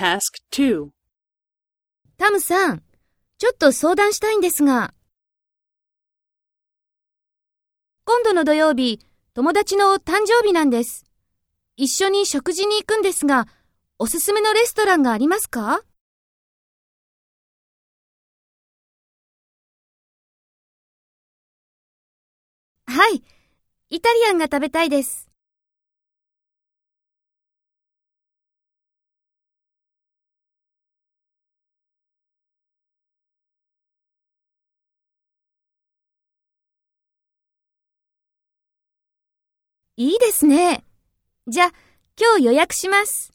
Task 2. タムさん、ちょっと相談したいんですが。今度の土曜日、友達の誕生日なんです。一緒に食事に行くんですが、おすすめのレストランがありますか？はい。イタリアンが食べたいです。いいですね。じゃ、今日予約します。